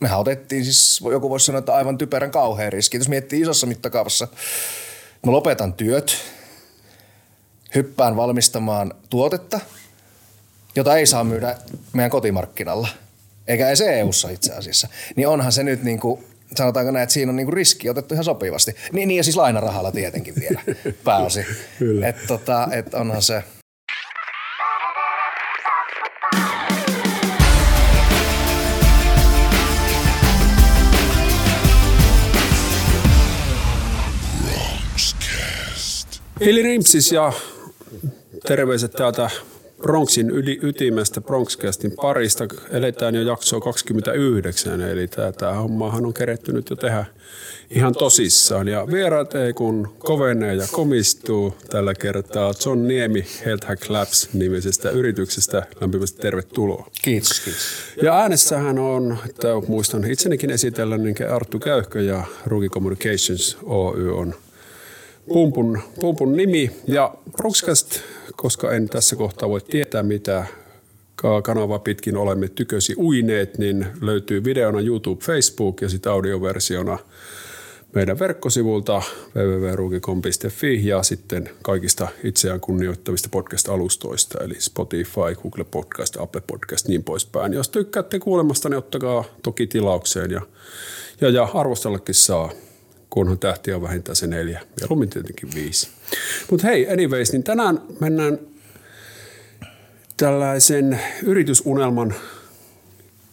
mehän otettiin siis, joku voisi sanoa, että aivan typerän kauhean riski. Jos miettii isossa mittakaavassa, mä lopetan työt, hyppään valmistamaan tuotetta, jota ei saa myydä meidän kotimarkkinalla, eikä edes EU-ssa itse asiassa, niin onhan se nyt niin kuin, sanotaanko näin, että siinä on niin kuin riski otettu ihan sopivasti. Niin, niin ja siis lainarahalla tietenkin vielä pääosin. Että tota, et onhan se, Eli Rimpsis ja terveiset täältä Bronxin yli, ytimestä Bronxcastin parista. Eletään jo jaksoa 29, eli tämä hommahan on kerettynyt jo tehdä ihan tosissaan. Ja vieraat ei kun kovenee ja komistuu tällä kertaa John Niemi Health Hack Labs nimisestä yrityksestä. Lämpimästi tervetuloa. Kiitos, kiitos. Ja äänessähän on, että muistan itsenikin esitellä, niin Arttu Käyhkö ja Rugi Communications Oy on pumpun, pumpun nimi. Ja Proxcast, koska en tässä kohtaa voi tietää mitä kanava pitkin olemme tykösi uineet, niin löytyy videona YouTube, Facebook ja sitten audioversiona meidän verkkosivulta www.ruukikom.fi ja sitten kaikista itseään kunnioittavista podcast-alustoista, eli Spotify, Google Podcast, Apple Podcast, niin poispäin. Jos tykkäätte kuulemasta, niin ottakaa toki tilaukseen ja, ja, ja arvostellakin saa kunhan tähtiä on vähintään se neljä, mieluummin tietenkin viisi. Mutta hei, anyways, niin tänään mennään tällaisen yritysunelman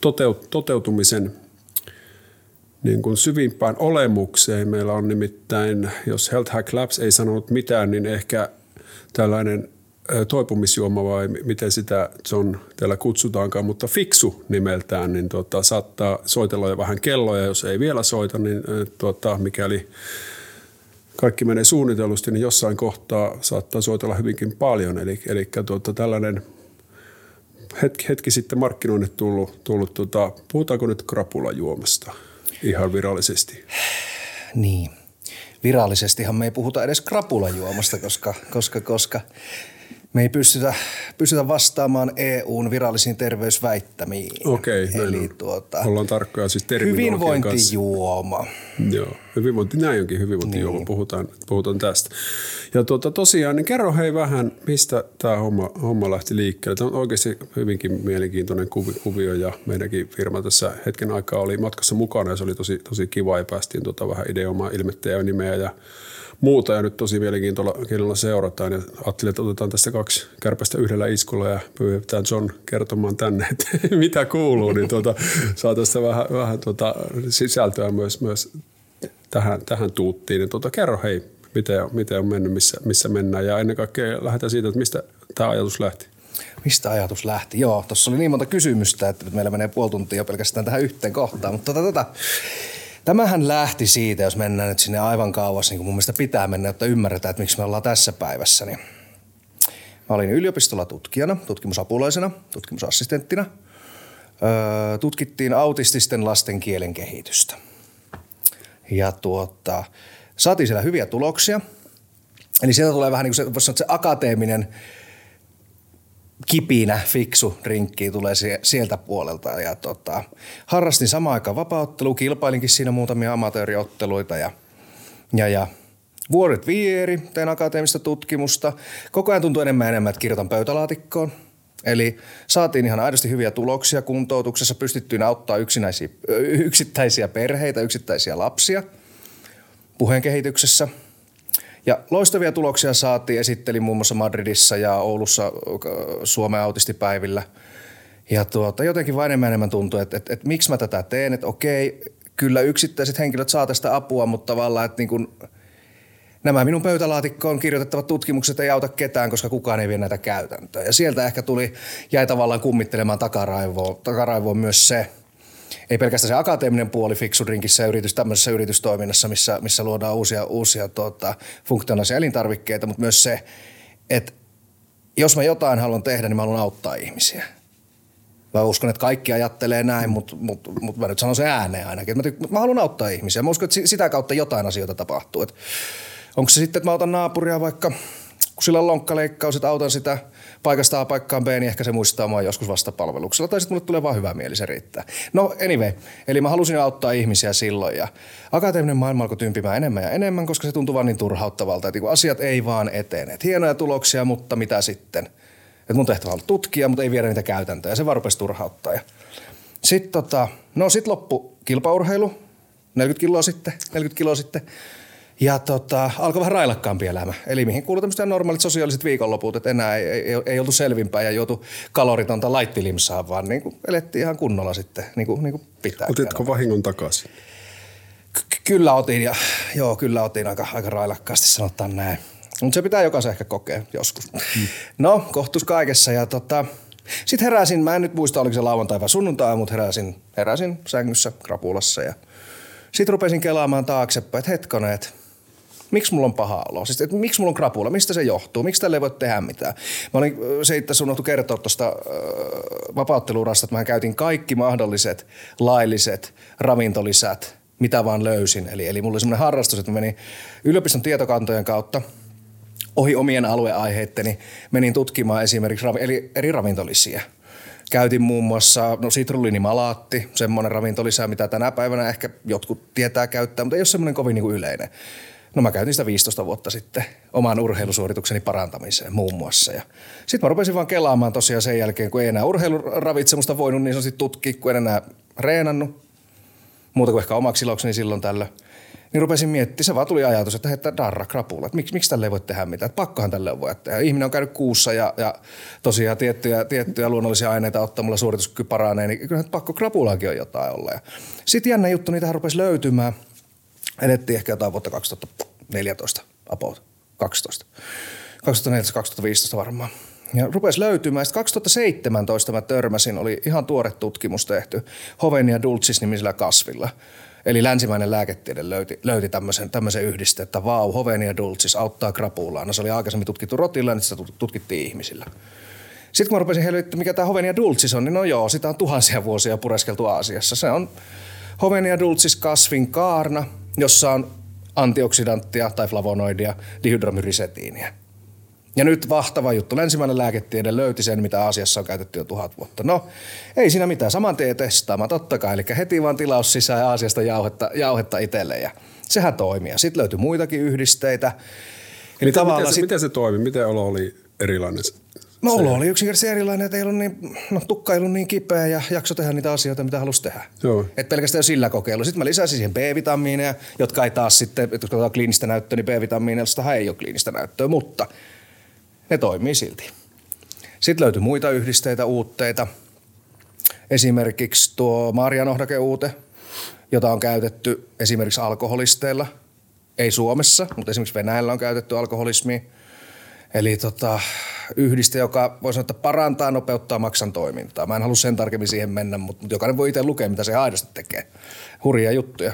toteut- toteutumisen niin kuin syvimpään olemukseen. Meillä on nimittäin, jos Health Hack Labs ei sanonut mitään, niin ehkä tällainen toipumisjuoma vai miten sitä John teillä kutsutaankaan, mutta fiksu nimeltään, niin tuota, saattaa soitella jo vähän kelloja, jos ei vielä soita, niin tuota, mikäli kaikki menee suunnitellusti, niin jossain kohtaa saattaa soitella hyvinkin paljon. Eli, eli tuota, tällainen hetki, hetki sitten markkinoinnit tullut, tullut tuota, puhutaanko nyt krapulajuomasta ihan virallisesti? Niin. Virallisestihan me ei puhuta edes krapulajuomasta, koska, koska, koska me ei pystytä, pystytä vastaamaan EUn virallisiin terveysväittämiin. Okei, Eli tuota, ollaan tarkkoja siis Hyvinvointijuoma. Kanssa. Joo, hyvinvointi, näin onkin hyvinvointijuoma, niin. puhutaan, puhutaan tästä. Ja tuota, tosiaan, niin kerro hei vähän, mistä tämä homma, homma lähti liikkeelle. Tämä on oikeasti hyvinkin mielenkiintoinen kuvio ja meidänkin firma tässä hetken aikaa oli matkassa mukana ja se oli tosi, tosi kiva ja päästiin tuota vähän ideoimaan ilmettä ja nimeä ja muuta ja nyt tosi mielenkiintoilla seurataan ja ajattelin, että otetaan tästä kaksi kärpästä yhdellä iskulla ja pyydetään John kertomaan tänne, että mitä kuuluu, niin tuota, saa tästä vähän, vähän tuota sisältöä myös, myös tähän, tähän tuuttiin. Niin tuota, kerro hei, miten, miten on mennyt, missä, missä mennään ja ennen kaikkea lähdetään siitä, että mistä tämä ajatus lähti. Mistä ajatus lähti? Joo, tuossa oli niin monta kysymystä, että meillä menee puoli tuntia pelkästään tähän yhteen kohtaan, mutta tota, tota, Tämähän lähti siitä, jos mennään nyt sinne aivan kauas, niin kuin mun mielestä pitää mennä, jotta ymmärretään, että miksi me ollaan tässä päivässä. Niin mä olin yliopistolla tutkijana, tutkimusapulaisena, tutkimusassistenttina. Öö, tutkittiin autististen lasten kielen kehitystä. Ja tuota, saatiin siellä hyviä tuloksia. Eli sieltä tulee vähän niin kuin se, se akateeminen kipinä, fiksu rinkki tulee sieltä puolelta. Ja tota, harrastin samaan aikaan vapauttelu, kilpailinkin siinä muutamia amatööriotteluita ja, ja, ja vuodet vieri, tein akateemista tutkimusta. Koko ajan tuntuu enemmän enemmän, että kirjoitan pöytälaatikkoon. Eli saatiin ihan aidosti hyviä tuloksia kuntoutuksessa, pystyttyyn auttaa yksittäisiä perheitä, yksittäisiä lapsia puheen kehityksessä – ja loistavia tuloksia saatiin, esittelin muun muassa Madridissa ja Oulussa Suomen autistipäivillä. Ja tuota, jotenkin vain enemmän enemmän tuntuu, että, että, että miksi mä tätä teen, että okei, kyllä yksittäiset henkilöt saa tästä apua, mutta tavallaan, että niin kuin, nämä minun pöytälaatikkoon kirjoitettavat tutkimukset ei auta ketään, koska kukaan ei vie näitä käytäntöön. Ja sieltä ehkä tuli, jäi tavallaan kummittelemaan takaraivoon, takaraivoon myös se – ei pelkästään se akateeminen puoli fiksudrinkissä ja yritys, tämmöisessä yritystoiminnassa, missä, missä luodaan uusia, uusia tuota, funktionaalisia elintarvikkeita, mutta myös se, että jos mä jotain haluan tehdä, niin mä haluan auttaa ihmisiä. Mä uskon, että kaikki ajattelee näin, mutta mut, mut mä nyt sanon se ääneen ainakin. Mä, tyk- mä haluan auttaa ihmisiä. Mä uskon, että sitä kautta jotain asioita tapahtuu. Onko se sitten, että mä otan naapuria vaikka kun sillä on lonkkaleikkaus, että autan sitä paikasta A paikkaan B, niin ehkä se muistaa mua joskus vastapalveluksella. Tai sitten mulle tulee vaan hyvä mieli, se riittää. No anyway, eli mä halusin auttaa ihmisiä silloin ja akateeminen maailma alkoi tympimään enemmän ja enemmän, koska se tuntui vaan niin turhauttavalta, että asiat ei vaan etene. Että hienoja tuloksia, mutta mitä sitten? Että mun tehtävä on tutkia, mutta ei viedä niitä käytäntöjä. Se vaan rupesi turhauttaa. Sitten tota, no sit loppu kilpaurheilu, 40 kiloa sitten, 40 kiloa sitten. Ja tota, alkoi vähän railakkaampi elämä. Eli mihin kuuluu tämmöiset normaalit sosiaaliset viikonloput, että enää ei, ei, ei oltu selvinpäin ja joutu kaloritonta laittilimsaa, vaan niin kuin elettiin ihan kunnolla sitten, niin kuin, niin kuin pitää. Otitko vahingon takaisin? Ky- kyllä otin ja joo, kyllä otin aika, aika railakkaasti sanotaan näin. Mutta se pitää jokaisen ehkä kokea joskus. Mm. No, kohtus kaikessa ja tota, sitten heräsin, mä en nyt muista oliko se lauantai vai sunnuntai, mutta heräsin, heräsin sängyssä krapulassa ja sitten rupesin kelaamaan taaksepäin, että hetkonen, että miksi mulla on paha olo? Siis, että miksi mulla on krapula? Mistä se johtuu? Miksi tälle ei voi tehdä mitään? Mä olin, se itse asiassa kertoa tuosta äh, vapauttelurasta, että mä käytin kaikki mahdolliset lailliset ravintolisät, mitä vaan löysin. Eli, eli mulla oli semmoinen harrastus, että mä menin yliopiston tietokantojen kautta ohi omien alueaiheitteni, menin tutkimaan esimerkiksi ravi, eli eri ravintolisia – Käytin muun muassa no, sitruliinimalaatti, semmoinen ravintolisä, mitä tänä päivänä ehkä jotkut tietää käyttää, mutta ei ole semmoinen kovin niin kuin yleinen. No mä käytin sitä 15 vuotta sitten oman urheilusuoritukseni parantamiseen muun muassa. Ja sitten mä rupesin vaan kelaamaan tosiaan sen jälkeen, kun ei enää urheiluravitsemusta voinut niin sanotusti tutkia, kun en enää reenannut. Muuta kuin ehkä omaksi ilokseni silloin tällöin. Niin rupesin miettimään, se vaan tuli ajatus, että että darra krapula, että miksi, miksi tälle ei voi tehdä mitään, että pakkohan tälle voi tehdä. Ihminen on käynyt kuussa ja, ja tosiaan tiettyjä, tiettyjä luonnollisia aineita ottamalla suorituskyky paranee, niin kyllä pakko krapulaakin on jotain olla. Sitten jännä juttu, niitä rupesi löytymään. Edettiin ehkä jotain vuotta 2014, about 12. 2014-2015 varmaan. Ja rupesi löytymään. Sitten 2017 mä törmäsin, oli ihan tuore tutkimus tehty Hovenia dulcis nimisellä kasvilla – Eli länsimäinen lääketiede löyti, löyti tämmöisen, tämmöisen yhdiste, että vau, Hovenia dulcis auttaa krapulaan. No se oli aikaisemmin tutkittu rotilla, niin sitä tutkittiin ihmisillä. Sitten kun mä rupesin helvittämään, mikä tämä Hovenia dulcis on, niin no joo, sitä on tuhansia vuosia pureskeltu Aasiassa. Se on Hovenia dulcis kasvin kaarna, jossa on antioksidanttia tai flavonoidia, dihydromyrisetiiniä. Ja nyt vahtava juttu. Länsimäinen lääketiede löyti sen, mitä asiassa on käytetty jo tuhat vuotta. No, ei siinä mitään. Saman tien testaamaan, totta kai. Eli heti vaan tilaus sisään ja Aasiasta jauhetta, jauhetta itselle. Ja sehän toimii. Sitten löytyi muitakin yhdisteitä. Eli miten, miten, se, sit... miten se toimi? Miten olo oli erilainen? No olo oli yksinkertaisesti erilainen, että ei ollut niin, no, tukka ei ollut niin kipeä ja jakso tehdä niitä asioita, mitä halusi tehdä. Joo. Et pelkästään jo sillä kokeilu. Sitten mä lisäsin siihen B-vitamiineja, jotka ei taas sitten, kun katsotaan kliinistä näyttöä, niin B-vitamiineista ei ole kliinistä näyttöä, mutta – ne toimii silti. Sitten löytyi muita yhdisteitä, uutteita. Esimerkiksi tuo marjanohdakeuute, jota on käytetty esimerkiksi alkoholisteilla. Ei Suomessa, mutta esimerkiksi Venäjällä on käytetty alkoholismia. Eli tota, yhdiste, joka voi sanoa, että parantaa, nopeuttaa maksan toimintaa. Mä en halua sen tarkemmin siihen mennä, mutta jokainen voi itse lukea, mitä se aidosti tekee. Hurjia juttuja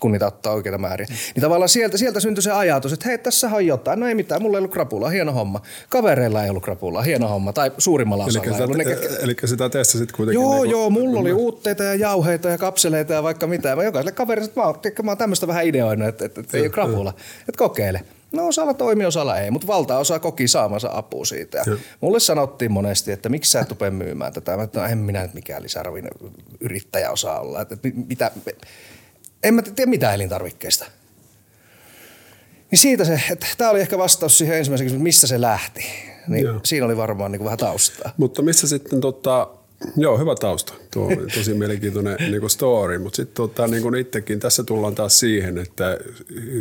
kun niitä ottaa oikeita määriä. Mm. Niin tavallaan sieltä, sieltä syntyi se ajatus, että hei, tässä on jotain. No ei mitään, mulla ei ollut krapulaa, hieno homma. Kavereilla ei ollut krapulaa, hieno homma. Tai suurimmalla osalla eli, ei ollut. Ne, eli sitä testasit kuitenkin. Joo, niin joo, mulla oli uutteita ja jauheita ja kapseleita ja vaikka mitä. Mä jokaiselle kaverille, että mä, oon, mä oon tämmöistä vähän ideoinut, että, että, että ei ole krapula. Että kokeile. No osalla toimii, osalla ei, mutta valtaosa koki saamansa apua siitä. Ja mulle sanottiin monesti, että miksi sä et myymään tätä. Mä että no, en minä nyt mikään lisäravin yrittäjä osaa olla. Että mitä, en mä tiedä mitään elintarvikkeista. Niin siitä se, että tämä oli ehkä vastaus siihen ensimmäiseksi, mistä se lähti. Niin siinä oli varmaan niin kuin vähän taustaa. Mutta missä sitten tota, Joo, hyvä tausta. Tuo on tosi mielenkiintoinen niin kuin story, mutta sitten tota, niin kuin itsekin tässä tullaan taas siihen, että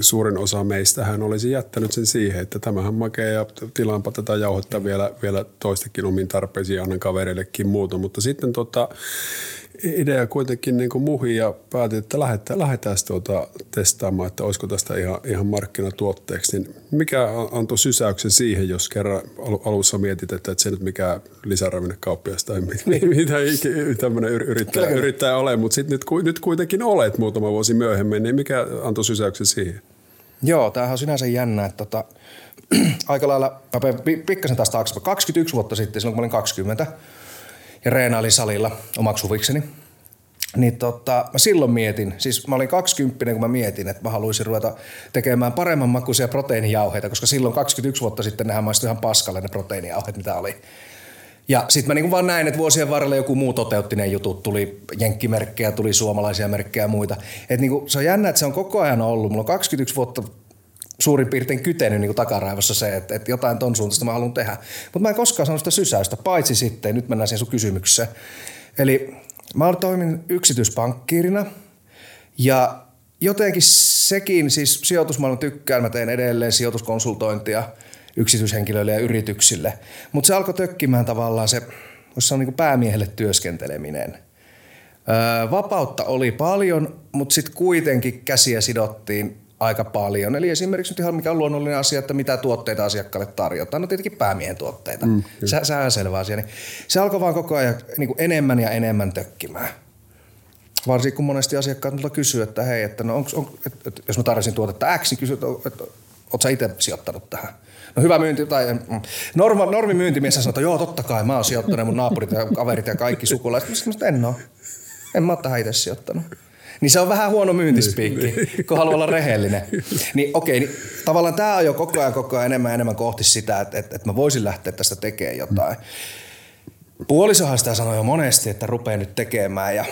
suurin osa meistähän olisi jättänyt sen siihen, että tämähän makee ja tilaanpa tätä jauhetta vielä, vielä toistekin omiin tarpeisiin annan kavereillekin muuta, mutta sitten tota, idea kuitenkin niin kuin muhi ja päätin, että lähdetään, lähdetään tuota testaamaan, että olisiko tästä ihan, ihan markkinatuotteeksi. Niin mikä antoi sysäyksen siihen, jos kerran alussa mietit, että, että se nyt mikä lisäravinnekauppias tai mitä, mitä tämmöinen yrittäjä, yrittäjä ole, mutta sitten nyt, nyt kuitenkin olet muutama vuosi myöhemmin, niin mikä antoi sysäyksen siihen? Joo, tämähän on sinänsä jännä, että tota, aika lailla, pikkasen taas taakse, 21 vuotta sitten, silloin kun mä olin 20, ja reenailin salilla omaksi huvikseni. niin tota, mä silloin mietin, siis mä olin 20, kun mä mietin, että mä haluaisin ruveta tekemään paremman makuisia proteiinijauheita, koska silloin 21 vuotta sitten nehän maistui ihan paskalle ne proteiinijauheet, mitä oli. Ja sitten mä niinku vaan näin, että vuosien varrella joku muu toteutti ne jutut. Tuli jenkkimerkkejä, tuli suomalaisia merkkejä ja muita. Et niinku, se on jännä, että se on koko ajan ollut. Mulla on 21 vuotta suurin piirtein kytenyt niin takaraivossa se, että, että jotain ton suuntaista mä haluan tehdä. Mutta mä en koskaan saanut sitä sysäystä, paitsi sitten, nyt mennään siihen sun kysymykseen. Eli mä toimin yksityispankkiirina ja jotenkin sekin, siis sijoitusmaailman tykkään, mä teen edelleen sijoituskonsultointia yksityishenkilöille ja yrityksille. Mutta se alkoi tökkimään tavallaan se, jos on niin päämiehelle työskenteleminen. Öö, vapautta oli paljon, mutta sitten kuitenkin käsiä sidottiin aika paljon. Eli esimerkiksi nyt ihan mikä on luonnollinen asia, että mitä tuotteita asiakkaalle tarjotaan. No tietenkin päämiehen tuotteita. Mm, se, se on selvä asia. Niin se alkoi vaan koko ajan niin kuin enemmän ja enemmän tökkimään. Varsinkin kun monesti asiakkaat multa kysyy, että hei, että no onks, on, et, et, jos mä tarjosin tuotetta X, niin kysyy, että, että oot sä itse sijoittanut tähän? No hyvä myynti, tai mm, norma, normi myyntimies sanoo, että joo totta kai mä oon sijoittanut mun naapurit ja kaverit ja kaikki sukulaiset. Mä en oo. En mä oon tähän itse sijoittanut. Niin se on vähän huono myyntispiikki, niin. kun haluaa olla rehellinen. Niin okei, niin tavallaan tämä on jo koko ajan, koko ajan enemmän ja enemmän kohti sitä, että, että, että mä voisin lähteä tästä tekemään jotain. Puolisohan sitä sanoi jo monesti, että rupeaa nyt tekemään ja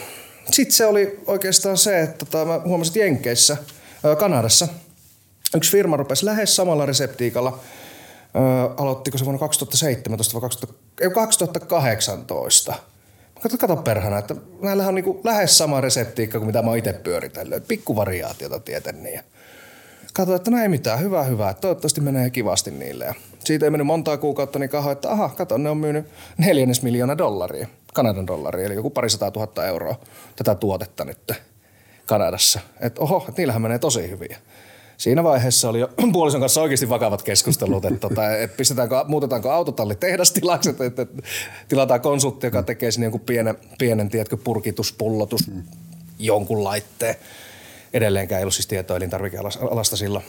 sitten se oli oikeastaan se, että tota, mä huomasin, että Jenkeissä, Kanadassa, yksi firma rupesi lähes samalla reseptiikalla, aloittiko se vuonna 2017 vai 2018 – Kato, kato perhana, että näillähän on niin lähes sama reseptiikka kuin mitä mä oon itse pyöritellyt. Pikku variaatiota tieten niin. Kato, että no ei mitään, hyvä, hyvä. Toivottavasti menee kivasti niille. Ja siitä ei mennyt montaa kuukautta, niin kaho, että aha, kato, ne on myynyt neljännes miljoona dollaria, Kanadan dollaria, eli joku parisataa tuhatta euroa tätä tuotetta nyt Kanadassa. Että oho, niillähän menee tosi hyvin siinä vaiheessa oli jo puolison kanssa oikeasti vakavat keskustelut, että, tota, että pistetäänkö, muutetaanko autotalli tehdastilaksi, että, että tilataan konsultti, joka tekee sinne jonkun pienen, pienen tiedätkö, purkitus, pullotus, jonkun laitteen. Edelleenkään ei ollut siis tietoa elintarvikealasta silloin.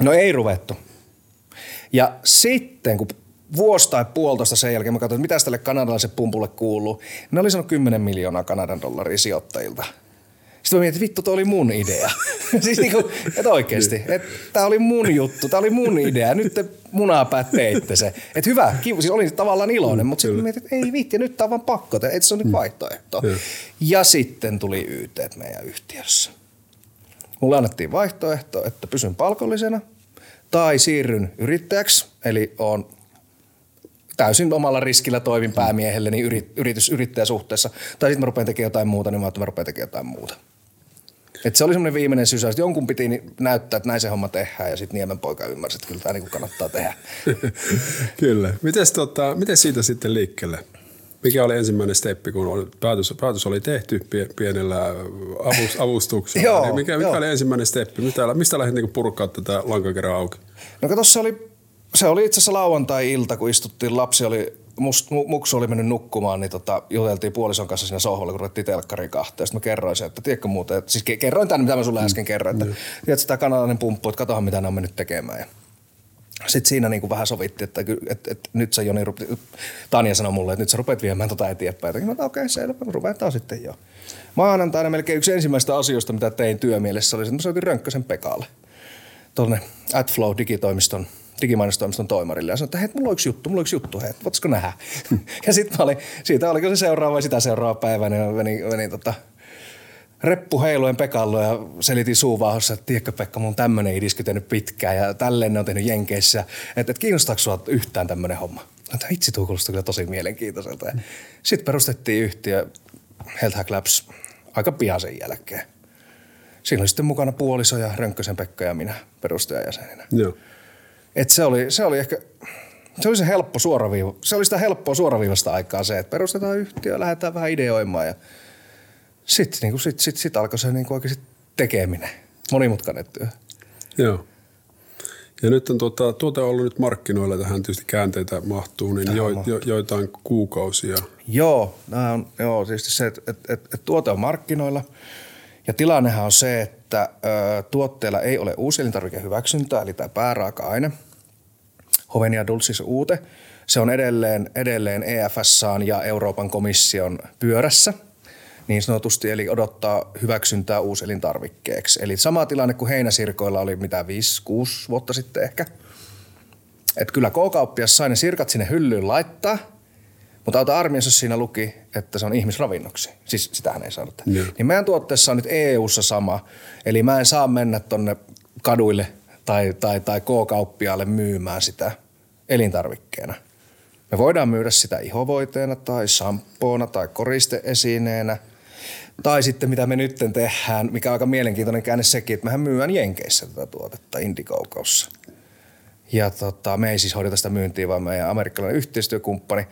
No ei ruvettu. Ja sitten kun vuosi tai puolitoista sen jälkeen mä katsoin, että mitä tälle kanadalaiselle pumpulle kuuluu. Ne oli sanonut 10 miljoonaa Kanadan dollaria sijoittajilta – sitten mä mietin, että vittu, toi oli mun idea. siis niinku, että oikeesti, että tää oli mun juttu, tää oli mun idea. Nyt te munapäät teitte se. Että hyvä, kivu, siis olin tavallaan iloinen, mutta sitten mietin, että ei vitti, nyt tää on vaan pakko, että se on nyt mm. vaihtoehto. Mm. Ja sitten tuli YT meidän yhtiössä. Mulle annettiin vaihtoehto, että pysyn palkollisena tai siirryn yrittäjäksi, eli on täysin omalla riskillä toimin päämiehelle niin yritys, yrittäjäsuhteessa. Tai sitten mä rupean tekemään jotain muuta, niin mä, että mä rupean tekemään jotain muuta. Et se oli semmoinen viimeinen sysäys, että jonkun piti näyttää, että näin se homma tehdään ja sitten Niemen poika ymmärsi, että kyllä tämä niinku kannattaa tehdä. kyllä. Mites, tota, miten siitä sitten liikkeelle? Mikä oli ensimmäinen steppi, kun oli, päätös, päätös oli tehty pienellä avust, avustuksella? joo, niin mikä, mikä oli ensimmäinen steppi? Mistä, mistä lähdit niinku purkaa tätä lankakerää auki? No kato, se oli, se oli itse asiassa lauantai-ilta, kun istuttiin, lapsi oli must, muksu oli mennyt nukkumaan, niin tota, juteltiin puolison kanssa siinä sohvalla, kun ruvettiin telkkariin kahteen. Sitten mä kerroin sen, että tiedätkö muuten, että, siis kerroin tänne, mitä mä sulle äsken kerroin, että mm. tiedätkö tämä kanalainen pumppu, että katohan mitä ne on mennyt tekemään. Ja sitten siinä niin kuin vähän sovittiin, että, että, että, että nyt sä Joni, Tanja sanoi mulle, että nyt sä rupeat viemään tota eteenpäin. Mä okei, okay, selvä, ruvetaan sitten jo. Maanantaina melkein yksi ensimmäistä asioista, mitä tein työmielessä, oli se, että mä soitin Rönkkösen Pekalle tuonne AdFlow digitoimiston digimainostoimiston toimarille ja sanoi, että hei, mulla on yksi juttu, mulla on yksi juttu, hei, voitko nähdä? ja sitten oli, siitä oliko se seuraava sitä seuraava päivä, niin menin, menin tota, reppu heiluen Pekalle ja selitin suuvauhassa, että tiedätkö Pekka, mun tämmöinen idisky tehnyt pitkään ja tälleen ne on tehnyt Jenkeissä, että, että kiinnostaako sua yhtään tämmöinen homma? Että itse tuo kuulostaa kyllä tosi mielenkiintoiselta. Sitten perustettiin yhtiö Health Hack Labs aika pian sen jälkeen. Siinä oli sitten mukana puoliso ja Rönkkösen Pekka ja minä perustajajäseninä. Joo. Et se, oli, se oli ehkä, se oli se helppo suoraviiva, se oli sitä helppoa suoraviivasta aikaa se, että perustetaan yhtiö, lähdetään vähän ideoimaan ja sitten niin sit, sit, sit alkoi se niin oikeasti tekeminen, monimutkainen työ. Joo. Ja nyt on tuota, tuote on ollut nyt markkinoilla, tähän tietysti käänteitä mahtuu, niin jo, jo, joitain kuukausia. Joo, on, joo siis se, että et, et, et tuote on markkinoilla ja tilannehan on se, että ö, tuotteella ei ole uuselintarvikehyväksyntää, eli tämä pääraaka-aine – Hovenia Dulcis Ute. Se on edelleen, edelleen EFSAan ja Euroopan komission pyörässä. niin sanotusti, eli odottaa hyväksyntää uuselintarvikkeeksi. Eli sama tilanne kuin heinäsirkoilla oli mitä 5-6 vuotta sitten ehkä. Että kyllä K-kauppias sai ne sirkat sinne hyllyyn laittaa, mutta auta armiassa siinä luki, että se on ihmisravinnoksi. Siis sitähän ei saanut. Joo. Niin meidän tuotteessa on nyt EU-ssa sama. Eli mä en saa mennä tonne kaduille tai, tai, tai K-kauppiaalle myymään sitä elintarvikkeena. Me voidaan myydä sitä ihovoiteena tai sampoona tai koristeesineenä. Tai sitten mitä me nyt tehdään, mikä on aika mielenkiintoinen käänne sekin, että mehän myydään Jenkeissä tätä tuotetta Indiegogossa. Ja tota, me ei siis hoideta sitä myyntiä, vaan meidän amerikkalainen yhteistyökumppani.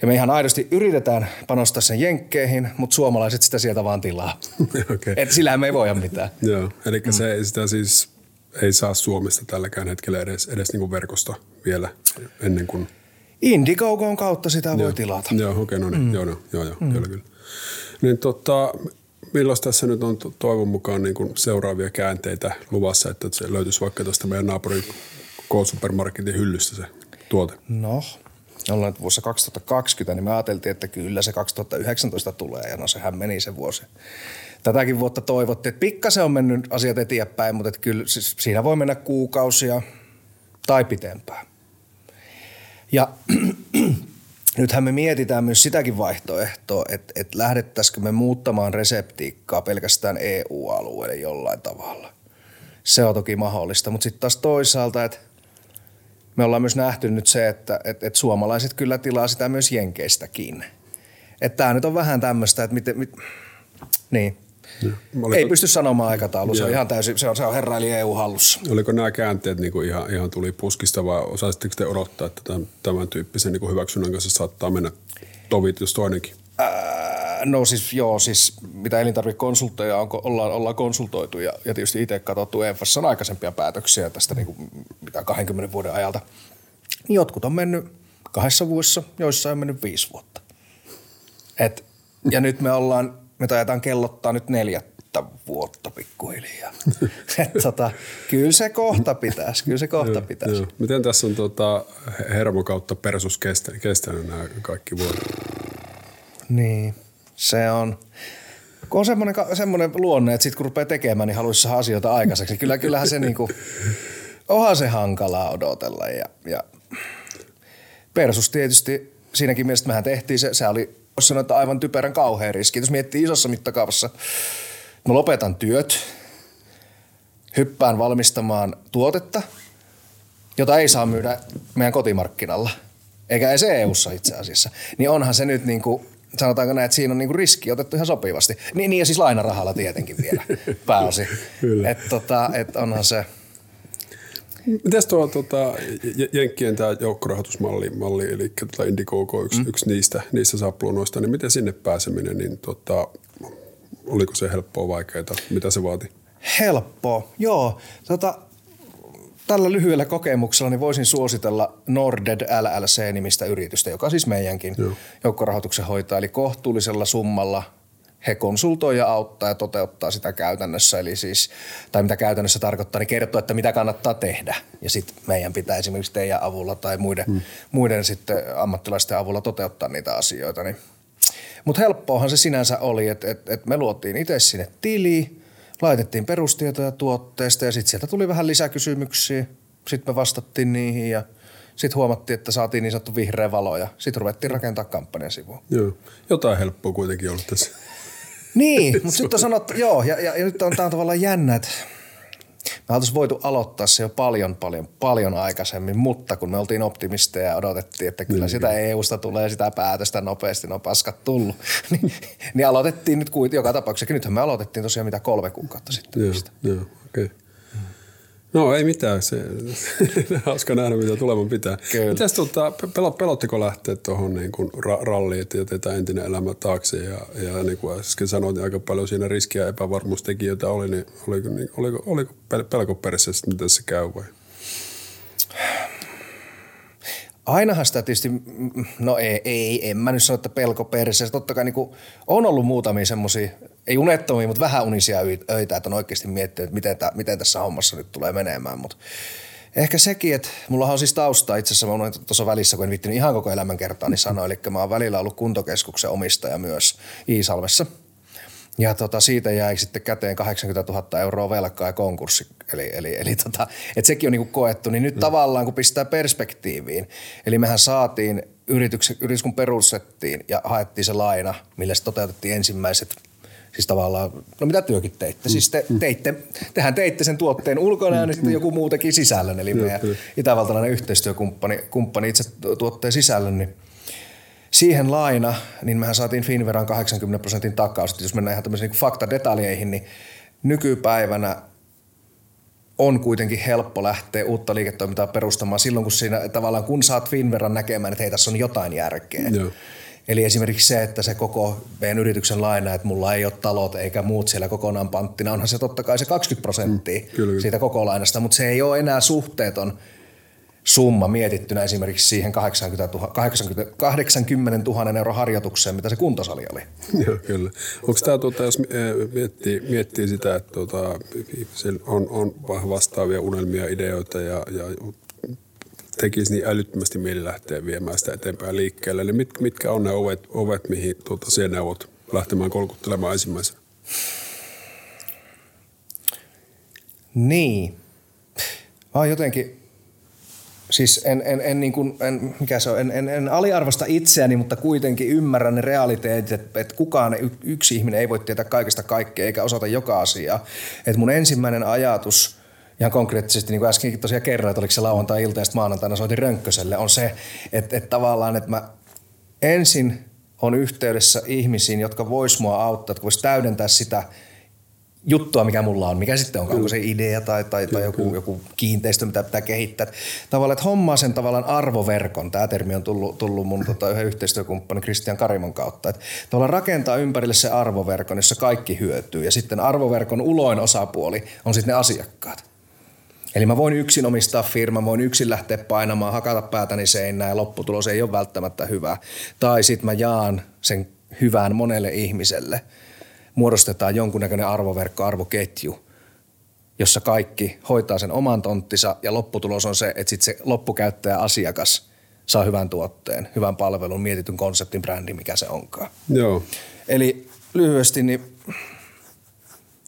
Ja me ihan aidosti yritetään panostaa sen jenkkeihin, mutta suomalaiset sitä sieltä vaan tilaa. Okei. Et sillähän me ei voida mitään. Joo, eli mm. se, sitä siis ei saa Suomesta tälläkään hetkellä edes, edes niin kuin verkosta vielä ennen kuin... Indiegogon kautta sitä voi Joo. tilata. Joo, okei, okay, no niin. Mm. Joo, no, joo, joo mm. kyllä, kyllä. Niin tota, milloin tässä nyt on to- toivon mukaan niin kuin seuraavia käänteitä luvassa, että se löytyisi vaikka tuosta meidän naapurin K-supermarketin hyllystä se tuote? No, ollaan nyt vuossa 2020, niin me ajateltiin, että kyllä se 2019 tulee, ja no sehän meni se vuosi. Tätäkin vuotta toivottiin, että pikkasen on mennyt asiat eteenpäin, mutta että kyllä siis siinä voi mennä kuukausia tai pitempään. Ja nythän me mietitään myös sitäkin vaihtoehtoa, että, että lähdettäisikö me muuttamaan reseptiikkaa pelkästään EU-alueelle jollain tavalla. Se on toki mahdollista, mutta sitten taas toisaalta, että me ollaan myös nähty nyt se, että, että, että suomalaiset kyllä tilaa sitä myös jenkeistäkin. Että tämä nyt on vähän tämmöistä, että miten, mit, niin. Oliko, Ei pysty sanomaan aikataulu, se on ihan täysin, se on, se on herra eli EU-hallussa. oliko nämä käänteet niin kuin ihan, ihan tuli puskista vai osaisitteko te odottaa, että tämän, tämän tyyppisen niin kuin hyväksynnän kanssa saattaa mennä tovit, jos toinenkin? Ää, no siis joo, siis mitä elintarvikekonsultteja on, ollaan, ollaan konsultoitu ja, ja tietysti itse katsottu EFS on aikaisempia päätöksiä tästä niin kuin, mitä 20 vuoden ajalta. Niin Jotkut on mennyt kahdessa vuodessa, joissain on mennyt viisi vuotta. Et, ja nyt me ollaan, me tajetaan kellottaa nyt neljättä vuotta pikkuhiljaa. Et, tota, kyllä se kohta pitäisi, kyllä se kohta pitäisi. Joo. Miten tässä on tota, hermo kautta persus kestänyt, kestänyt nämä kaikki vuodet? Niin, se on. Kun on semmoinen, semmoinen luonne, että sit kun rupeaa tekemään, niin haluaisi saada asioita aikaiseksi. Kyllä, kyllähän se niinku, onhan se hankalaa odotella. Ja, ja Persus tietysti, siinäkin mielessä mehän tehtiin se, se oli, voisi sanoa, että aivan typerän kauhean riski. Jos miettii isossa mittakaavassa, mä lopetan työt, hyppään valmistamaan tuotetta, jota ei saa myydä meidän kotimarkkinalla, eikä edes EU-ssa itse asiassa, niin onhan se nyt niin kuin, sanotaanko näin, että siinä on niin kuin riski otettu ihan sopivasti. Niin, niin ja siis lainarahalla tietenkin vielä pääosin. Kyllä. Että tota, et onhan se, Mites tuo tota, Jenkkien tämä joukkorahoitusmalli, malli, eli tota Indiegogo yksi, mm. yksi niistä, niistä sapluunoista, niin miten sinne pääseminen, niin tota, oliko se helppoa vaikeaa, mitä se vaati? Helppoa, joo. Tota, tällä lyhyellä kokemuksella niin voisin suositella Norded LLC-nimistä yritystä, joka siis meidänkin Joo. joukkorahoituksen hoitaa. Eli kohtuullisella summalla he konsultoi ja auttaa ja toteuttaa sitä käytännössä. Eli siis, tai mitä käytännössä tarkoittaa, niin kertoo, että mitä kannattaa tehdä. Ja sitten meidän pitää esimerkiksi teidän avulla tai muiden, hmm. muiden sitten ammattilaisten avulla toteuttaa niitä asioita. Niin. Mutta helppoahan se sinänsä oli, että et, et me luotiin itse sinne tili, laitettiin perustietoja tuotteesta ja sitten sieltä tuli vähän lisäkysymyksiä. Sitten me vastattiin niihin ja sitten huomattiin, että saatiin niin sanottu vihreä valo ja sitten ruvettiin rakentaa kampanjasivua. Joo. Jotain helppoa kuitenkin ollut tässä. Niin, mutta sitten on sanottu, joo, ja, ja, ja nyt on, tää on tavallaan jännä, että me oltaisiin voitu aloittaa se jo paljon, paljon, paljon aikaisemmin, mutta kun me oltiin optimisteja ja odotettiin, että kyllä sitä EUsta tulee sitä päätöstä nopeasti, no paskat tullut, niin, niin aloitettiin nyt kuitenkin joka tapauksessa. Nythän me aloitettiin tosiaan mitä kolme kuukautta sitten. Joo, joo okei. Okay. No ei mitään, se hauska nähdä mitä tuleman pitää. Kyllä. Mitäs tota, pelot, pelottiko lähteä tuohon niin kuin ra- ralliin, että jätetään entinen elämä taakse ja, ja niin kuin äsken sanoit, niin aika paljon siinä riskiä ja epävarmuustekijöitä oli, niin oliko, niin, oliko, oliko pel- pelko perässä, että miten se käy vai? Ainahan sitä tietysti, no ei, ei en mä nyt sano, että pelko perseessä. Totta kai niin on ollut muutamia semmoisia, ei unettomia, mutta vähän unisia öitä, että on oikeasti miettinyt, miten, tä, miten tässä hommassa nyt tulee menemään. Mutta Ehkä sekin, että mulla on siis tausta itse asiassa, mä tuossa välissä, kun en vittinyt ihan koko elämän kertaa, niin sanoin, eli mä oon välillä ollut kuntokeskuksen omistaja myös Iisalmessa. Ja tota, siitä jäi sitten käteen 80 000 euroa velkaa ja konkurssi. Eli, eli, eli tota, että sekin on niinku koettu, niin nyt mm. tavallaan kun pistää perspektiiviin. Eli mehän saatiin yrityksen, yritys kun perustettiin ja haettiin se laina, millä se toteutettiin ensimmäiset Siis tavallaan, no mitä työkin teitte? Siis te, mm. teitte, tehän teitte sen tuotteen ulkona ja mm. sitten joku muu teki sisällön. Eli meidän itävaltalainen yhteistyökumppani kumppani itse tuotteen sisällön, niin siihen laina, niin mehän saatiin Finveran 80 prosentin takaus. Jos mennään ihan tämmöisiin niin faktadetaljeihin, niin nykypäivänä on kuitenkin helppo lähteä uutta liiketoimintaa perustamaan silloin, kun siinä tavallaan kun saat Finveran näkemään, että hei tässä on jotain järkeä. Joo. Eli esimerkiksi se, että se koko meidän yrityksen laina, että mulla ei ole talot eikä muut siellä kokonaan panttina, onhan se totta kai se 20 prosenttia mm, kyllä, siitä koko lainasta, mutta se ei ole enää suhteeton summa mietittynä esimerkiksi siihen 80 000, 80, 80 000 euro harjoitukseen, mitä se kuntosali oli. Joo, kyllä. Onko tämä, tuota, jos miettii, miettii sitä, että tuota, on, on vastaavia unelmia, ideoita ja, ja tekisi niin älyttömästi mieli lähteä viemään sitä eteenpäin liikkeelle. Eli mit, mitkä on ne ovet, ovet mihin tuota, siellä neuvot lähtemään kolkuttelemaan ensimmäisenä? Niin. Mä oon jotenkin, siis en, en, en, niin kuin, en, mikä se on, en, en, en aliarvosta itseäni, mutta kuitenkin ymmärrän ne realiteetit, että, että kukaan yksi ihminen ei voi tietää kaikesta kaikkea eikä osata joka asiaa. Että mun ensimmäinen ajatus – ihan konkreettisesti, niin kuin äskenkin tosiaan kerroin, että oliko se lauantai-ilta ja maanantaina soitin Rönkköselle, on se, että, että tavallaan, että mä ensin on yhteydessä ihmisiin, jotka vois mua auttaa, jotka vois täydentää sitä juttua, mikä mulla on, mikä sitten on, onko se idea tai, tai, tai joku, joku kiinteistö, mitä pitää kehittää. Tavallaan, että hommaa sen tavallaan arvoverkon, tämä termi on tullut, tullut mun tota, yhden yhteistyökumppanin Christian Karimon kautta, että tavallaan rakentaa ympärille se arvoverkon, jossa kaikki hyötyy ja sitten arvoverkon uloin osapuoli on sitten ne asiakkaat. Eli mä voin yksin omistaa firman, voin yksin lähteä painamaan, hakata päätäni seinään ja lopputulos ei ole välttämättä hyvä. Tai sitten mä jaan sen hyvään monelle ihmiselle. Muodostetaan jonkunnäköinen arvoverkko, arvoketju, jossa kaikki hoitaa sen oman tonttinsa ja lopputulos on se, että sitten se loppukäyttäjä asiakas saa hyvän tuotteen, hyvän palvelun, mietityn konseptin, brändin, mikä se onkaan. Joo. Eli lyhyesti, niin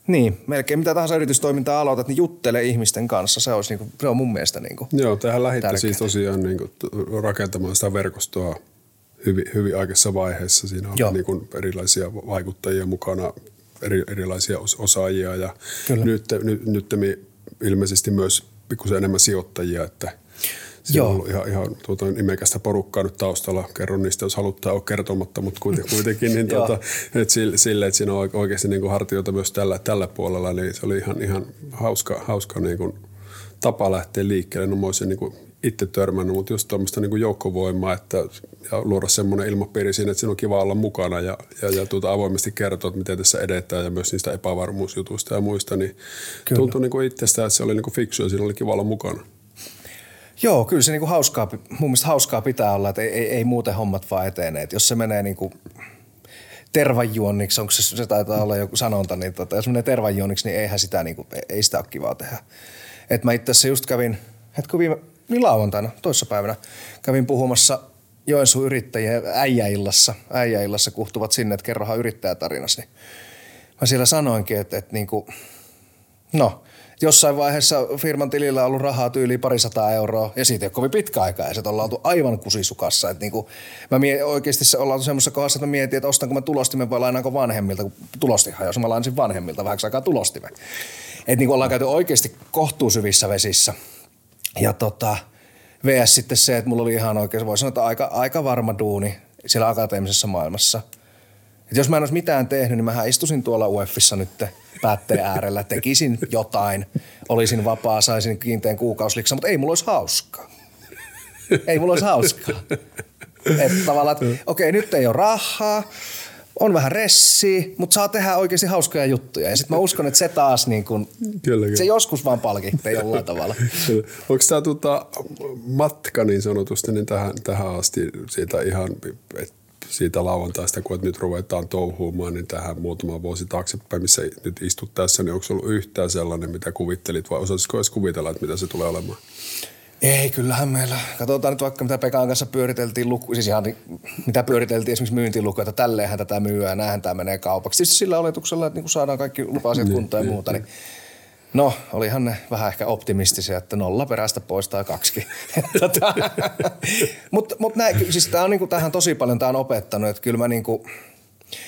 niin, melkein mitä tahansa yritystoimintaa aloitat, niin juttele ihmisten kanssa. Se, olisi, niin kuin, se on mun mielestä niin kuin Joo, tähän lähditte siis tosiaan niin kuin, rakentamaan sitä verkostoa hyvin, hyvin aikaisessa vaiheessa. Siinä on niin kuin, erilaisia vaikuttajia mukana, eri, erilaisia osaajia ja nyt, nyt, nyt ilmeisesti myös pikkusen enemmän sijoittajia, että – Siinä Joo. on ollut ihan, ihan tuota, nimekästä porukkaa nyt taustalla. Kerron niistä, jos haluttaa ole kertomatta, mutta kuitenkin niin, tuota, että sille, että siinä on oikeasti niin kuin hartioita myös tällä, tällä puolella, niin se oli ihan, ihan hauska, hauska niin kuin tapa lähteä liikkeelle. No mä olisin niin kuin itse törmännyt, mutta just tuommoista niin joukkovoimaa että, ja luoda semmoinen ilmapiiri siinä, että siinä on kiva olla mukana ja, ja, ja tuota, avoimesti kertoa, että miten tässä edetään ja myös niistä epävarmuusjutuista ja muista, niin Kyllä. tuntui niin kuin itsestä, että se oli niin kuin fiksu ja siinä oli kiva olla mukana. Joo, kyllä se niinku hauskaa, mun mielestä hauskaa pitää olla, että ei, ei, ei muuten hommat vaan etene. Et jos se menee niinku tervajuonniksi, onko se, se taitaa olla joku sanonta, niin tota, jos menee tervajuonniksi, niin eihän sitä, niinku, ei sitä ole kivaa tehdä. Et mä itse asiassa just kävin, hetko viime, niin lauantaina, toissapäivänä, kävin puhumassa Joensuun yrittäjien äijäillassa, äijäillassa kuhtuvat sinne, että kerrohan yrittäjätarinasi. Niin mä siellä sanoinkin, että, että niinku, no, jossain vaiheessa firman tilillä on ollut rahaa tyyli parisataa euroa ja siitä ei ole kovin pitkä aika ja se ollaan oltu aivan kusisukassa. Että niinku, mä mietin, oikeasti se ollaan semmoisessa kohdassa, että mä mietin, että ostanko mä tulostimen vai lainaanko vanhemmilta, kun tulostihan, jos mä lainasin vanhemmilta vähäksi aikaa tulostimen. Että niinku ollaan käyty oikeasti kohtuusyvissä vesissä. Ja tota, VS sitten se, että mulla oli ihan oikein, voi sanoa, että aika, aika varma duuni siellä akateemisessa maailmassa. Et jos mä en olisi mitään tehnyt, niin mä istuisin tuolla UEFissa nyt – päätteen äärellä, tekisin jotain, olisin vapaa, saisin kiinteän kuukausiliksa, mutta ei mulla olisi hauskaa. Ei mulla olisi hauskaa. Että tavallaan, että okei, nyt ei ole rahaa, on vähän ressi, mutta saa tehdä oikeasti hauskoja juttuja. Ja sitten mä uskon, että se taas niin kun, kyllä, kyllä. se joskus vaan palkitte jollain tavalla. Onko tämä tuota, matka niin sanotusti niin tähän, tähän asti siitä ihan, että siitä lauantaista, kun nyt ruvetaan touhuumaan, niin tähän muutama vuosi taaksepäin, missä nyt istut tässä, niin onko ollut yhtään sellainen, mitä kuvittelit vai osaisitko edes kuvitella, että mitä se tulee olemaan? Ei, kyllähän meillä. Katsotaan nyt vaikka mitä Pekan kanssa pyöriteltiin luku, siis ihan mitä pyöriteltiin esimerkiksi myyntiluku, että tälleenhän tätä myyä ja näinhän tämä menee kaupaksi. Siis sillä oletuksella, että niin saadaan kaikki lupa-asiat niin, kuntoon ja niin, muuta, niin, niin No, olihan ne vähän ehkä optimistisia, että nolla perästä poistaa kaksi. tota, Mutta mut siis tämä on niinku, tähän tosi paljon tää on opettanut, että kyllä mä niinku,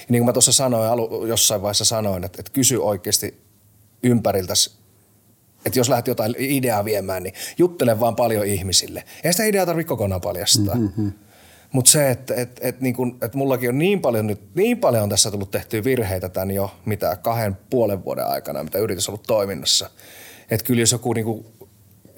niin kuin mä tuossa sanoin, alu, jossain vaiheessa sanoin, että, että kysy oikeasti ympäriltäsi, että jos lähdet jotain ideaa viemään, niin juttele vaan paljon ihmisille. Ei sitä ideaa tarvitse kokonaan paljastaa. Mm-hmm. Mutta se, että et, et, niin kun, et mullakin on niin paljon nyt, niin paljon on tässä tullut tehtyä virheitä tämän jo mitä kahden puolen vuoden aikana, mitä yritys on ollut toiminnassa. Että kyllä jos joku niin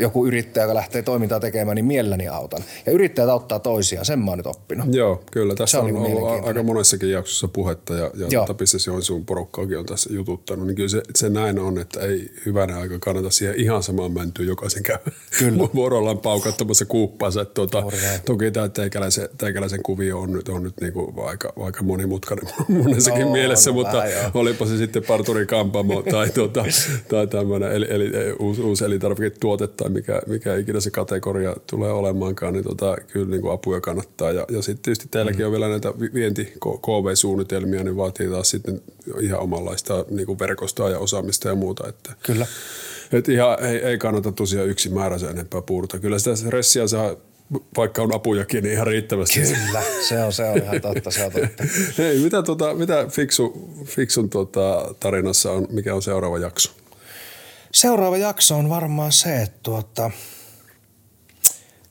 joku yrittäjä, joka lähtee toimintaa tekemään, niin mielelläni autan. Ja yrittäjät auttaa toisiaan, sen mä oon nyt oppinut. Joo, kyllä. Tässä on, on ollut aika monessakin jaksossa puhetta ja, ja. Tapissa Joensuun porukkaakin on tässä jututtanut. Niin kyllä se, se näin on, että ei hyvänä aika kannata siihen ihan samaan mäntyyn jokaisen käy kyllä. vuorollaan paukattamassa kuuppaansa. Tuota, toki tämä teikäläisen, teikäläisen kuvio on nyt, on nyt niin kuin aika, aika monimutkainen monessakin no, mielessä, no, mutta vähän, olipa se sitten parturi kampamo tai, tuota, tai tämmöinen eli, eli, uusi, uusi elintarviketuote tai mikä, mikä ikinä se kategoria tulee olemaankaan, niin tota, kyllä niin kuin apuja kannattaa. Ja, ja sitten tietysti teilläkin mm. on vielä näitä vienti-KV-suunnitelmia, niin vaatii taas sitten ihan omanlaista niin kuin verkostoa ja osaamista ja muuta. Että, kyllä. Että ihan ei, ei kannata tosiaan yksimääräisen enempää puurta. Kyllä sitä stressiä saa vaikka on apujakin, niin ihan riittävästi. Kyllä, se on, se on ihan totta, se on totta. Hei, mitä, tota, mitä fiksu, fiksun tota, tarinassa on, mikä on seuraava jakso? Seuraava jakso on varmaan se, että tuota,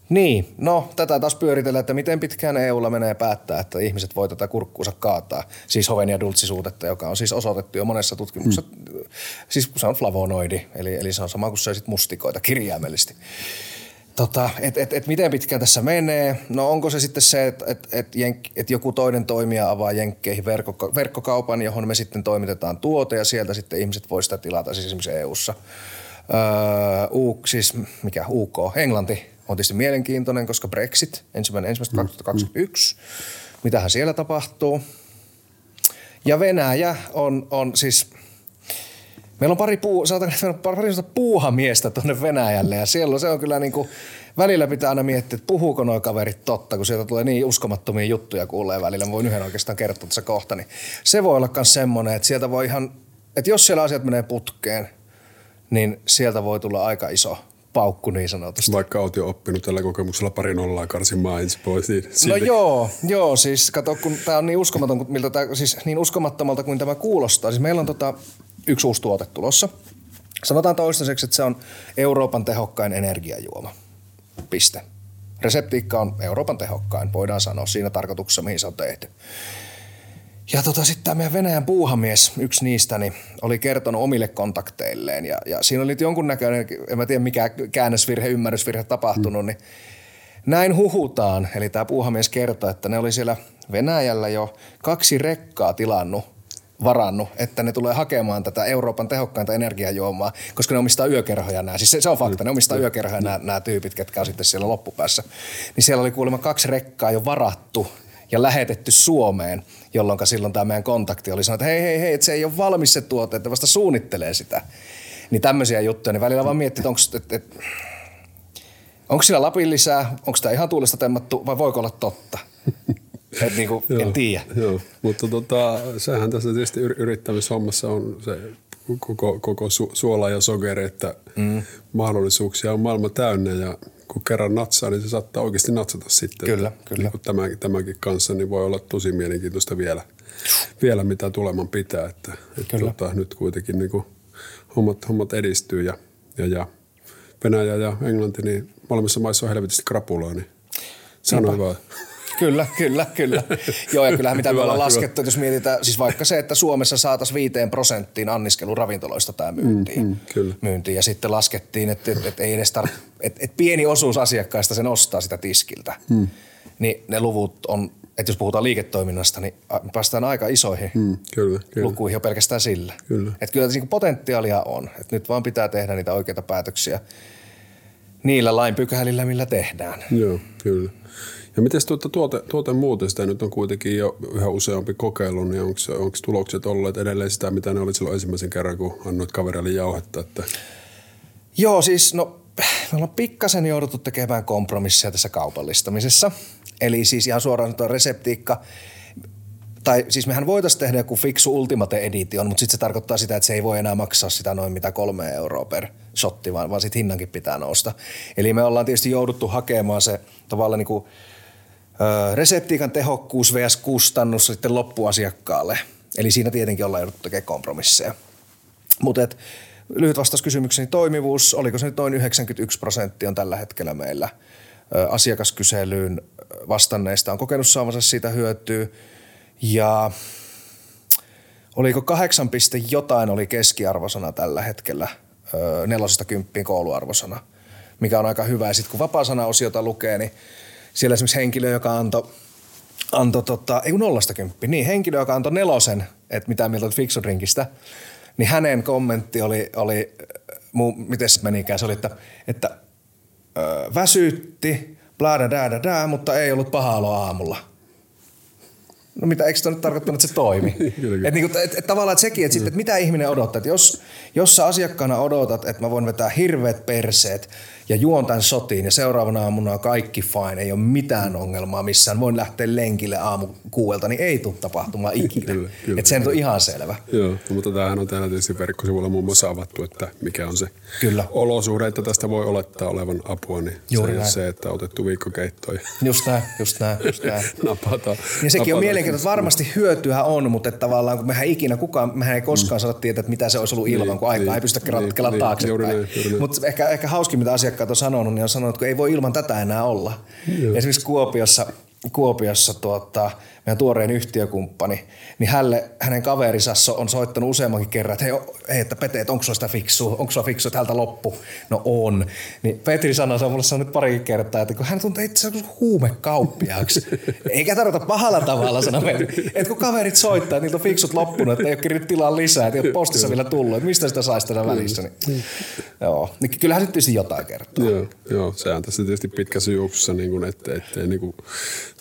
niin, no tätä taas pyöritellään, että miten pitkään EUlla menee päättää, että ihmiset voi tätä kurkkuunsa kaataa. Siis hovenia dultsisuudetta, joka on siis osoitettu jo monessa tutkimuksessa. Mm. Siis se on flavonoidi, eli, eli se on sama kuin se sit mustikoita kirjaimellisesti. Tota, et, et, et miten pitkään tässä menee? No onko se sitten se, että et, et jenk, et joku toinen toimija avaa jenkkeihin verkko, verkkokaupan, johon me sitten toimitetaan tuote ja sieltä sitten ihmiset voi sitä tilata, siis esimerkiksi EU-ssa. Öö, U, siis mikä UK, Englanti on tietysti mielenkiintoinen, koska Brexit, ensimmäinen ensimmäistä 2021, mm. mitähän siellä tapahtuu. Ja Venäjä on, on siis – Meillä on pari, puu, sanotaan, pari puuhamiestä tuonne Venäjälle ja siellä on, se on kyllä niin kuin, välillä pitää aina miettiä, että puhuuko nuo kaverit totta, kun sieltä tulee niin uskomattomia juttuja kuulee välillä. Mä voin yhden oikeastaan kertoa tässä kohta. Niin se voi olla myös semmoinen, että sieltä voi ihan, että jos siellä asiat menee putkeen, niin sieltä voi tulla aika iso paukku niin sanotusti. Vaikka olet jo oppinut tällä kokemuksella pari nollaa karsimaan pois. Niin no joo, joo, siis kato, kun tämä on niin uskomaton, miltä tää, siis niin uskomattomalta kuin tämä kuulostaa. Siis meillä on tota, yksi uusi tuote tulossa. Sanotaan toistaiseksi, että se on Euroopan tehokkain energiajuoma. Piste. Reseptiikka on Euroopan tehokkain, voidaan sanoa siinä tarkoituksessa, mihin se on tehty. Ja tota, sitten tämä meidän Venäjän puuhamies, yksi niistä, niin oli kertonut omille kontakteilleen. Ja, ja siinä oli jonkunnäköinen, en mä tiedä mikä käännösvirhe, ymmärrysvirhe tapahtunut, niin näin huhutaan. Eli tämä puuhamies kertoi, että ne oli siellä Venäjällä jo kaksi rekkaa tilannut varannut, että ne tulee hakemaan tätä Euroopan tehokkainta energiajuomaa, koska ne omistaa yökerhoja nämä. Siis se, se on fakta, ne omistaa yökerhoja nämä, nämä tyypit, ketkä on sitten siellä loppupäässä. Niin siellä oli kuulemma kaksi rekkaa jo varattu ja lähetetty Suomeen, jolloin silloin tämä meidän kontakti oli sanonut, että hei, hei, hei, että se ei ole valmis se tuote, että vasta suunnittelee sitä. Niin tämmöisiä juttuja, niin välillä vaan miettii, että onko, että, että, onko sillä Lapin lisää, onko tämä ihan tuulesta temmattu vai voiko olla totta? Et niinku, en tiedä. Joo, mutta tota, sehän tässä tietysti yrittämishommassa on se koko, koko su, suola ja sokeri, että mm. mahdollisuuksia on maailma täynnä ja kun kerran natsaa, niin se saattaa oikeasti natsata sitten. Kyllä, että, kyllä. Niin tämänkin, tämänkin kanssa niin voi olla tosi mielenkiintoista vielä, vielä mitä tuleman pitää. Että, että tota, nyt kuitenkin niin kuin hommat, hommat edistyy ja, ja, ja Venäjä ja Englanti, niin molemmissa maissa on helvetisti krapulaa, niin sanoin vaan. Kyllä, kyllä, kyllä. Joo, ja kyllähän mitä me ollaan laskettu, että jos mietitään, siis vaikka se, että Suomessa saataisiin viiteen prosenttiin anniskelu ravintoloista tämä myyntiin. Mm, mm, kyllä. myyntiin. Ja sitten laskettiin, että, että, että ei edes tar- että, että pieni osuus asiakkaista sen ostaa sitä tiskiltä. Mm. Niin ne luvut on, että jos puhutaan liiketoiminnasta, niin päästään aika isoihin mm, kyllä, kyllä. lukuihin jo pelkästään sillä. Kyllä. Että kyllä niin potentiaalia on. Että nyt vaan pitää tehdä niitä oikeita päätöksiä niillä lainpykälillä, millä tehdään. Joo, kyllä. Ja miten tuota tuote, tuote muuten, sitä nyt on kuitenkin jo yhä useampi kokeilu, niin onko tulokset olleet edelleen sitä, mitä ne oli silloin ensimmäisen kerran, kun annoit kaverille jauhetta? Että... Joo, siis no me ollaan pikkasen jouduttu tekemään kompromisseja tässä kaupallistamisessa. Eli siis ihan suoraan tuo reseptiikka, tai siis mehän voitaisiin tehdä joku fiksu Ultimate Edition, mutta sitten se tarkoittaa sitä, että se ei voi enää maksaa sitä noin mitä kolme euroa per shotti, vaan, vaan sitten hinnankin pitää nousta. Eli me ollaan tietysti jouduttu hakemaan se tavallaan niin kuin, reseptiikan tehokkuus vs. kustannus sitten loppuasiakkaalle. Eli siinä tietenkin ollaan jouduttu tekemään kompromisseja. Mutta lyhyt vastaus kysymykseni toimivuus, oliko se nyt noin 91 prosenttia on tällä hetkellä meillä asiakaskyselyyn vastanneista on kokenut saavansa siitä hyötyä ja oliko kahdeksan piste jotain oli keskiarvosana tällä hetkellä nelosesta kymppiin kouluarvosana, mikä on aika hyvä. Ja sitten kun vapaasana-osiota lukee, niin siellä esimerkiksi henkilö, joka antoi anto, tota, ei nollasta kymppi, niin henkilö, joka antoi nelosen, että mitä mieltä on fiksudrinkistä, niin hänen kommentti oli, oli mu, miten se menikään, se oli, että, että ö, väsytti, bla da da da, mutta ei ollut paha aamulla – No mitä, eikö nyt tarkoittanut, että se toimi? että niinku, et, et, tavallaan että sekin, että, sit, että mitä ihminen odottaa. Että jos, jos sä asiakkaana odotat, että mä voin vetää hirveät perseet ja juon tämän sotiin ja seuraavana aamuna on kaikki fine, ei ole mitään ongelmaa missään, voin lähteä lenkille aamu kuuelta, niin ei tule tapahtumaan ikinä. kyllä, kyllä, että se on ihan selvä. Joo, no, mutta tämähän on täällä tietysti verkkosivuilla muun muassa avattu, että mikä on se kyllä. olosuhde, että tästä voi olettaa olevan apua, niin Juuri se, näin. se, että otettu viikkokeitto. Just näin, just näin, just näin. napataan. Ja sekin napataan. on mielenkiintoista, varmasti hyötyä on, mutta että tavallaan kun mehän ikinä kukaan, mehän ei koskaan mm. saada tietää, että mitä se olisi ollut ilman, niin, kun aikaa niin, ei pystytä ratkella niin, taaksepäin. Mutta ehkä, ehkä hauskin, mitä asiakkaat on sanonut, niin on sanonut, että ei voi ilman tätä enää olla. Joo. Esimerkiksi Kuopiossa, Kuopiossa tuota, meidän tuoreen yhtiökumppani, niin hälle, hänen kaverinsa on soittanut useammankin kerran, että hei, hei että Pete, että onko sitä fiksu, onko sulla fiksu, että häntä loppu? No on. Niin Petri sanoi, se on mulle sanonut parikin kertaa, että kun hän tuntee itse huumekauppiaaksi. Eikä tarkoita pahalla tavalla sanoa. Että kun kaverit soittaa, että niiltä on fiksut loppunut, että ei ole kirjoittu tilaa lisää, että ei ole postissa vielä tullut, että mistä sitä saisi tänä välissä. Niin, joo. Niin kyllähän nyt tietysti jotain kertoo. Joo, joo, sehän tässä tietysti pitkä juoksussa, niin kuin, ettei, ettei niin kuin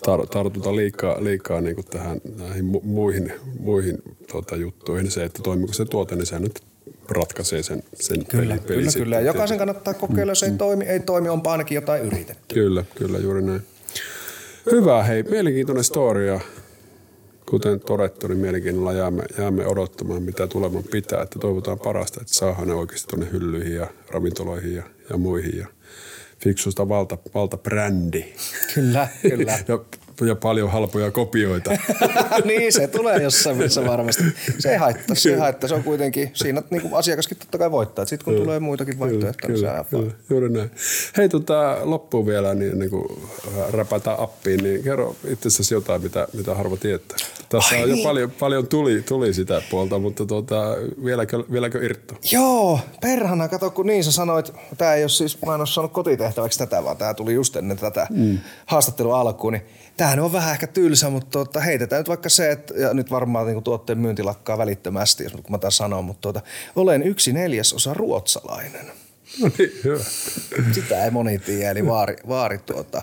tar- tartuta liikaa, liikaa niin kuin tähän näihin muihin, muihin tota, juttuihin. Se, että toimiko se tuote, niin se nyt ratkaisee sen, sen kyllä, peli, Kyllä, kyllä. Ja jokaisen kannattaa kokeilla, jos ei mm. toimi, ei toimi, on ainakin jotain yritetty. Kyllä, kyllä, juuri näin. Hyvä, hei, mielenkiintoinen story ja kuten todettu, niin mielenkiinnolla jäämme, jäämme odottamaan, mitä tuleman pitää. Että toivotaan parasta, että saadaan ne oikeasti tuonne hyllyihin ja ravintoloihin ja, ja muihin. Ja fiksusta valta, valtabrändi. Kyllä, kyllä. ja ja paljon halpoja kopioita. niin, se tulee jossain mielessä varmasti. Se ei haittaa, se ei haittaa. Se on kuitenkin, siinä niin kuin asiakaskin totta kai voittaa. Sitten kun tulee muitakin vaihtoehtoja, niin se kyllä, juuri näin. Hei, tota, loppuun vielä, niin, niin kuin räpätään appiin, niin kerro itse asiassa jotain, mitä, mitä harva tietää. Tässä Ai on jo niin. paljon, paljon tuli, tuli sitä puolta, mutta tuota, vieläkö, vieläkö irtto? Joo, perhana, kato kun niin sä sanoit, tämä ei ole siis, mä en ole saanut kotitehtäväksi tätä, vaan tämä tuli just ennen tätä mm. haastattelun alkuun, niin tämähän on vähän ehkä tylsä, mutta tuota, heitetään nyt vaikka se, että ja nyt varmaan niin tuotteen myynti lakkaa välittömästi, jos kun mä tämän sanon, mutta tuota, olen yksi neljäsosa ruotsalainen. No niin, hyvä. Sitä ei moni tiedä, eli vaari, vaari tuota,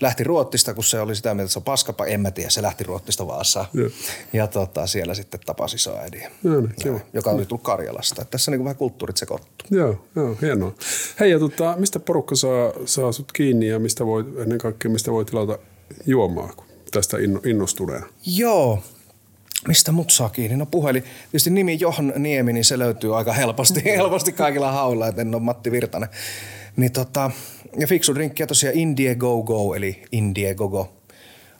lähti Ruottista, kun se oli sitä mieltä, että se on paskapa, en mä tiedä, se lähti Ruottista Vaasaan. Joo. Ja tota, siellä sitten tapasi isoäidin, no niin, joka oli tullut Karjalasta. Että tässä niin vähän kulttuurit sekoittu. Joo, joo, hienoa. Hei, ja tota, mistä porukka saa, saa sut kiinni ja mistä voi, ennen kaikkea mistä voi tilata juomaa tästä innostuneena? Joo, Mistä mut saa kiinni? No puhelin. Tietysti nimi Johan Niemi, niin se löytyy aika helposti, helposti kaikilla hauilla, että en ole Matti Virtanen. Niin tota, ja fiksu drinkki tosiaan Indiegogo, eli Indiegogo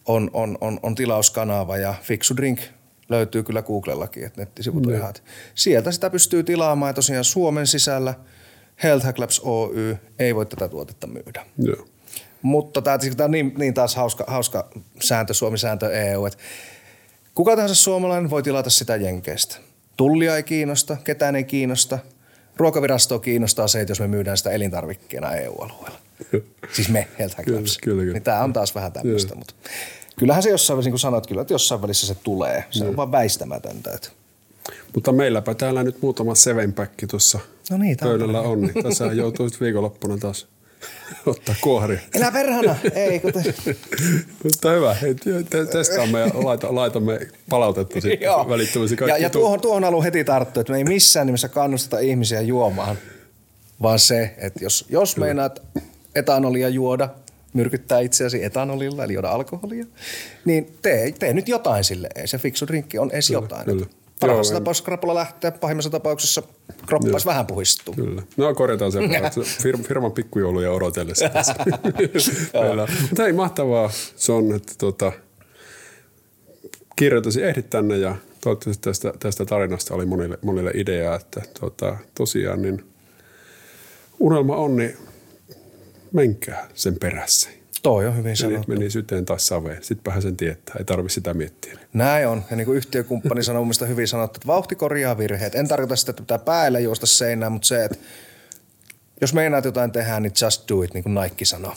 on, on, on, on tilauskanava ja fiksu drink löytyy kyllä Googlellakin, että nettisivut on ihan. Sieltä sitä pystyy tilaamaan ja tosiaan Suomen sisällä Health Hack Labs Oy ei voi tätä tuotetta myydä. Joo. Mutta tämä, tämä on niin, niin taas hauska, hauska sääntö, Suomi-sääntö EU, että kuka tahansa suomalainen voi tilata sitä Jenkeistä. Tullia ei kiinnosta, ketään ei kiinnosta. Ruokavirasto kiinnostaa se, että jos me myydään sitä elintarvikkeena EU-alueella. siis me, Health kyllä, kyllä, kyllä. Niin tämä on taas vähän tämmöistä, mutta kyllähän se jossain välissä, niin kuin sanoit, kyllä, että jossain välissä se tulee. Se on vaan väistämätöntä. Että. Mutta meilläpä täällä nyt muutama sevenpäkki tuossa no niin, pöydällä on. Niin tässä joutuu viikonloppuna taas ottaa kuohari. Enää perhana! Ei, kun te... Mutta hyvä, Hei, te- testaamme ja laita, laitamme palautetta sitten välittömästi. Ja, Kaikki ja tuo- tuohon, tuohon haluan heti tarttua, että me ei missään nimessä kannusteta ihmisiä juomaan, vaan se, että jos, jos meinaat etanolia juoda, myrkyttää itseäsi etanolilla, eli juoda alkoholia, niin tee, tee nyt jotain sille. Ei se fiksu drinkki on edes jotain. kyllä. Parhaassa tapauksessa krapulla lähtee, pahimmassa tapauksessa kroppas vähän puhistuu. Kyllä. No korjataan se, että fir- firman pikkujouluja odotellessa. tässä. Mutta ei mahtavaa se on, että tota, kirjoitasi ehdit tänne ja toivottavasti tästä, tästä tarinasta oli monille, monille ideaa, että tota, tosiaan niin unelma on, niin menkää sen perässä. Toi on hyvin sanottu. meni syteen tai saveen. Sittenpähän sen tietää. Ei tarvi sitä miettiä. Näin on. Ja niin kuin yhtiökumppani sanoi mun hyvin sanottu, että vauhti korjaa virheet. En tarkoita sitä, että pitää päällä juosta seinään, mutta se, että jos meinaat jotain tehdä, niin just do it, niin kuin Nike sanoo.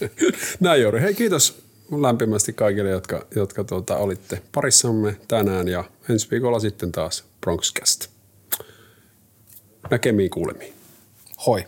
Näin Jori. Hei kiitos lämpimästi kaikille, jotka, jotka tuota, olitte parissamme tänään ja ensi viikolla sitten taas Bronxcast. Näkemiin kuulemiin. Hoi.